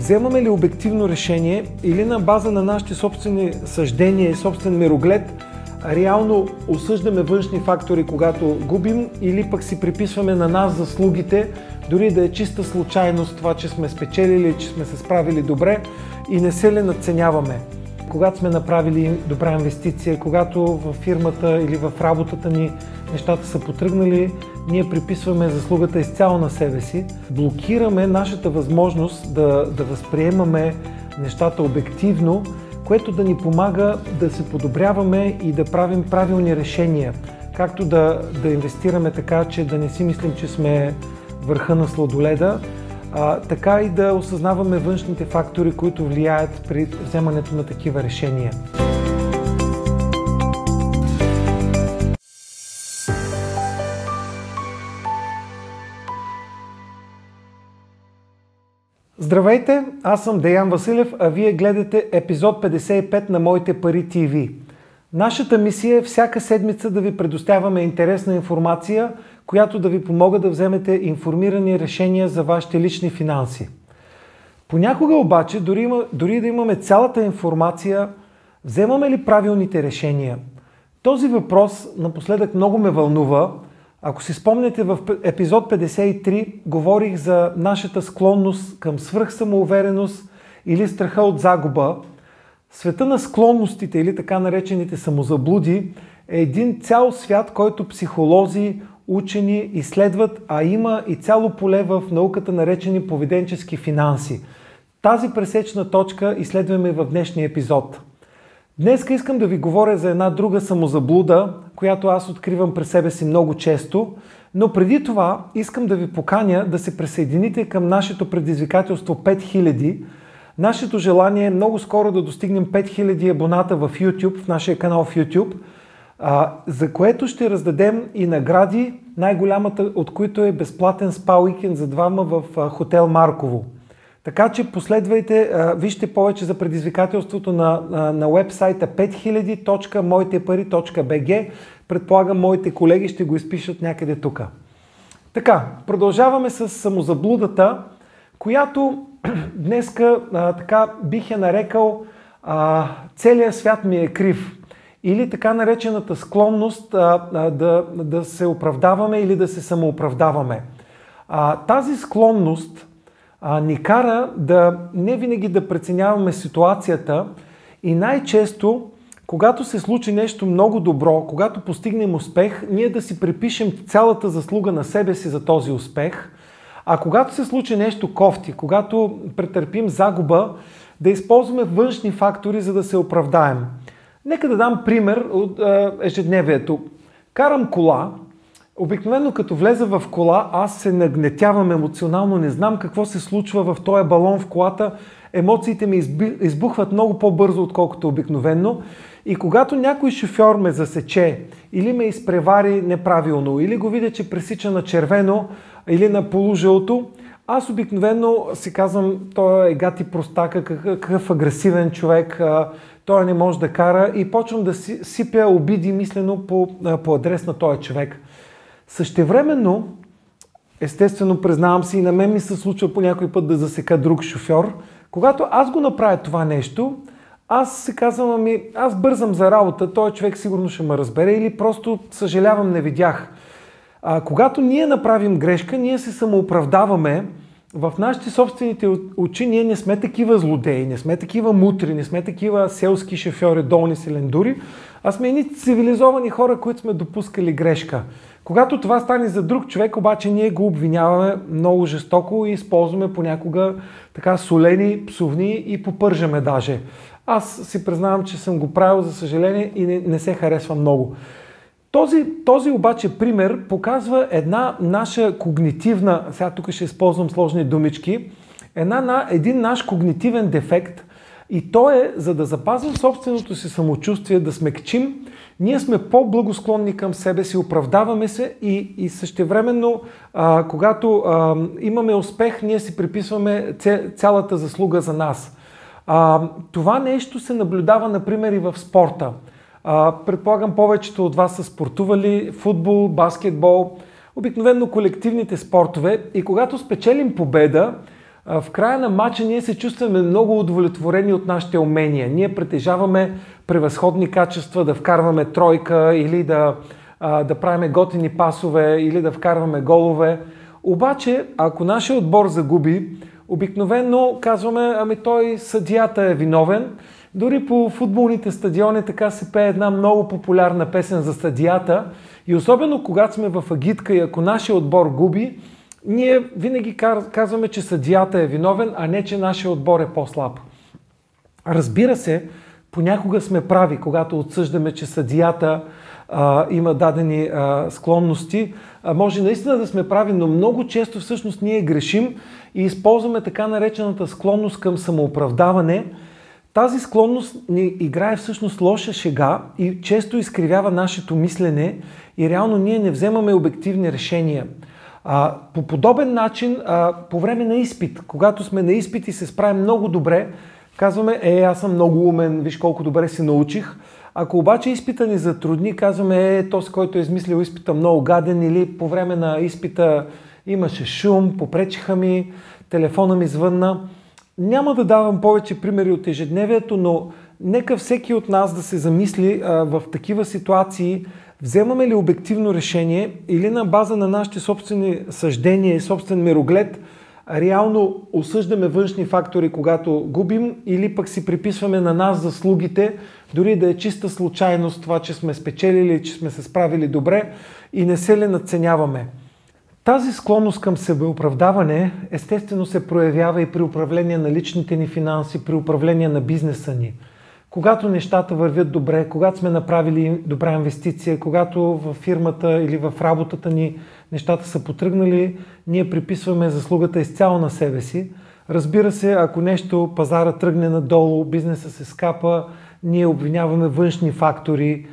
вземаме ли обективно решение или на база на нашите собствени съждения и собствен мироглед, реално осъждаме външни фактори, когато губим, или пък си приписваме на нас заслугите, дори да е чиста случайност това, че сме спечелили, че сме се справили добре и не се ли надценяваме. Когато сме направили добра инвестиция, когато в фирмата или в работата ни нещата са потръгнали, ние приписваме заслугата изцяло на себе си, блокираме нашата възможност да, да възприемаме нещата обективно, което да ни помага да се подобряваме и да правим правилни решения. Както да, да инвестираме така, че да не си мислим, че сме върха на сладоледа, а, така и да осъзнаваме външните фактори, които влияят при вземането на такива решения. Здравейте, аз съм Деян Василев, а вие гледате епизод 55 на Моите пари ТВ. Нашата мисия е всяка седмица да ви предоставяме интересна информация, която да ви помога да вземете информирани решения за вашите лични финанси. Понякога обаче, дори, има, дори да имаме цялата информация, вземаме ли правилните решения? Този въпрос напоследък много ме вълнува. Ако си спомняте в епизод 53, говорих за нашата склонност към свръхсамоувереност или страха от загуба. Света на склонностите или така наречените самозаблуди е един цял свят, който психолози, учени изследват, а има и цяло поле в науката наречени поведенчески финанси. Тази пресечна точка изследваме в днешния епизод. Днес искам да ви говоря за една друга самозаблуда, която аз откривам през себе си много често, но преди това искам да ви поканя да се присъедините към нашето предизвикателство 5000. Нашето желание е много скоро да достигнем 5000 абоната в YouTube, в нашия канал в YouTube – а, за което ще раздадем и награди, най-голямата от които е безплатен спа уикенд за двама в а, хотел Марково. Така че последвайте, а, вижте повече за предизвикателството на, на, на вебсайта 5000.moitepari.bg. Предполагам, моите колеги ще го изпишат някъде тук. Така, продължаваме с самозаблудата, която днеска а, така бих я нарекал а, целият свят ми е крив или така наречената склонност а, а, да, да се оправдаваме или да се самооправдаваме. А, тази склонност а, ни кара да не винаги да преценяваме ситуацията и най-често, когато се случи нещо много добро, когато постигнем успех, ние да си припишем цялата заслуга на себе си за този успех, а когато се случи нещо кофти, когато претърпим загуба, да използваме външни фактори, за да се оправдаем. Нека да дам пример от а, ежедневието. Карам кола, обикновено като влеза в кола, аз се нагнетявам емоционално, не знам какво се случва в този балон в колата, емоциите ми избухват много по-бързо, отколкото обикновено. И когато някой шофьор ме засече или ме изпревари неправилно, или го видя, че пресича на червено или на полужълто, аз обикновено си казвам, той е гати простака, какъв агресивен човек, той не може да кара и почвам да си, сипя обиди мислено по, по адрес на този човек. Същевременно, естествено признавам си и на мен ми се случва по някой път да засека друг шофьор, когато аз го направя това нещо, аз се казвам, ами аз бързам за работа, този човек сигурно ще ме разбере или просто съжалявам не видях. А, когато ние направим грешка, ние се самооправдаваме, в нашите собствените очи ние не сме такива злодеи, не сме такива мутри, не сме такива селски шофьори, долни селендури, а сме едни цивилизовани хора, които сме допускали грешка. Когато това стане за друг човек, обаче ние го обвиняваме много жестоко и използваме понякога така солени, псовни и попържаме даже. Аз си признавам, че съм го правил, за съжаление, и не, не се харесва много. Този, този обаче пример показва една наша когнитивна, сега тук ще използвам сложни думички, една, един наш когнитивен дефект и то е, за да запазим собственото си самочувствие, да смекчим, ние сме по-благосклонни към себе си, оправдаваме се и, и същевременно, а, когато а, имаме успех, ние си приписваме цялата заслуга за нас. А, това нещо се наблюдава, например, и в спорта. Предполагам, повечето от вас са спортували футбол, баскетбол, обикновено колективните спортове и когато спечелим победа, в края на матча ние се чувстваме много удовлетворени от нашите умения. Ние притежаваме превъзходни качества да вкарваме тройка или да, да правиме готини пасове или да вкарваме голове. Обаче, ако нашия отбор загуби, обикновено казваме, ами той съдията е виновен. Дори по футболните стадиони така се пее една много популярна песен за съдията. И особено когато сме в агитка и ако нашия отбор губи, ние винаги казваме, че съдията е виновен, а не, че нашия отбор е по-слаб. Разбира се, понякога сме прави, когато отсъждаме, че съдията а, има дадени а, склонности. А, може наистина да сме прави, но много често всъщност ние грешим и използваме така наречената склонност към самооправдаване. Тази склонност ни играе всъщност лоша шега и често изкривява нашето мислене и реално ние не вземаме обективни решения. А, по подобен начин, а, по време на изпит, когато сме на изпит и се справим много добре, казваме, е, аз съм много умен, виж колко добре се научих. Ако обаче изпита ни затрудни, казваме, е, този, който е измислил изпита много гаден или по време на изпита имаше шум, попречиха ми, телефона ми звънна. Няма да давам повече примери от ежедневието, но нека всеки от нас да се замисли а, в такива ситуации, вземаме ли обективно решение или на база на нашите собствени съждения и собствен мироглед, реално осъждаме външни фактори, когато губим, или пък си приписваме на нас заслугите, дори да е чиста случайност това, че сме спечелили, че сме се справили добре и не се ли надценяваме. Тази склонност към себеоправдаване естествено се проявява и при управление на личните ни финанси, при управление на бизнеса ни. Когато нещата вървят добре, когато сме направили добра инвестиция, когато в фирмата или в работата ни нещата са потръгнали, ние приписваме заслугата изцяло на себе си. Разбира се, ако нещо пазара тръгне надолу, бизнеса се скапа, ние обвиняваме външни фактори,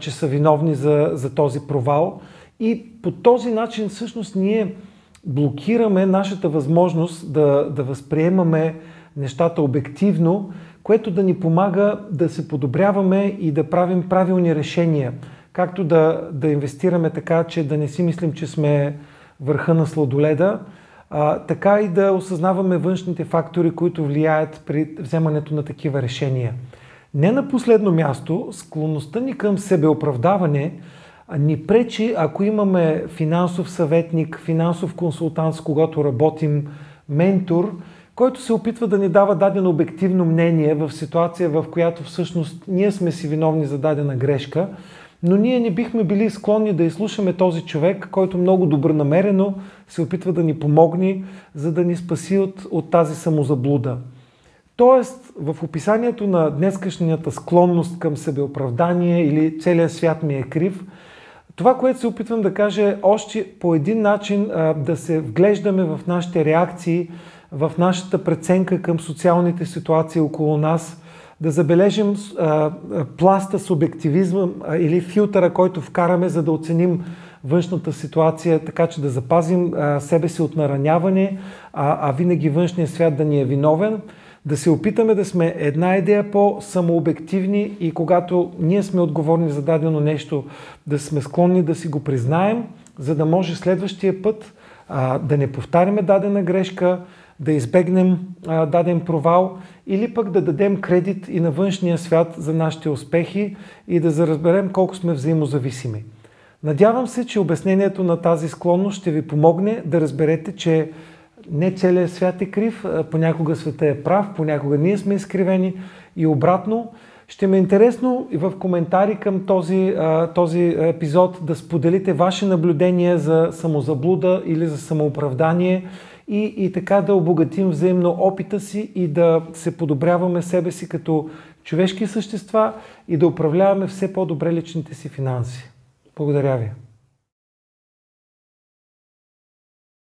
че са виновни за, за този провал. И по този начин всъщност ние блокираме нашата възможност да, да възприемаме нещата обективно, което да ни помага да се подобряваме и да правим правилни решения. Както да, да инвестираме така, че да не си мислим, че сме върха на сладоледа, а, така и да осъзнаваме външните фактори, които влияят при вземането на такива решения. Не на последно място, склонността ни към себеоправдаване ни пречи, ако имаме финансов съветник, финансов консултант, с когато работим, ментор, който се опитва да ни дава дадено обективно мнение в ситуация, в която всъщност ние сме си виновни за дадена грешка, но ние не бихме били склонни да изслушаме този човек, който много добронамерено се опитва да ни помогне, за да ни спаси от, от тази самозаблуда. Тоест, в описанието на днескашнията склонност към себеоправдание или целият свят ми е крив, това, което се опитвам да кажа е още по един начин а, да се вглеждаме в нашите реакции, в нашата преценка към социалните ситуации около нас, да забележим а, пласта субективизма а, или филтъра, който вкараме, за да оценим външната ситуация, така че да запазим а, себе си от нараняване, а, а винаги външния свят да ни е виновен да се опитаме да сме една идея по-самообективни и когато ние сме отговорни за дадено нещо, да сме склонни да си го признаем, за да може следващия път а, да не повтаряме дадена грешка, да избегнем а, даден провал или пък да дадем кредит и на външния свят за нашите успехи и да заразберем колко сме взаимозависими. Надявам се, че обяснението на тази склонност ще ви помогне да разберете, че не целият свят е крив, понякога света е прав, понякога ние сме изкривени и обратно. Ще ме е интересно и в коментари към този, този епизод да споделите ваши наблюдения за самозаблуда или за самооправдание и, и така да обогатим взаимно опита си и да се подобряваме себе си като човешки същества и да управляваме все по-добре личните си финанси. Благодаря ви!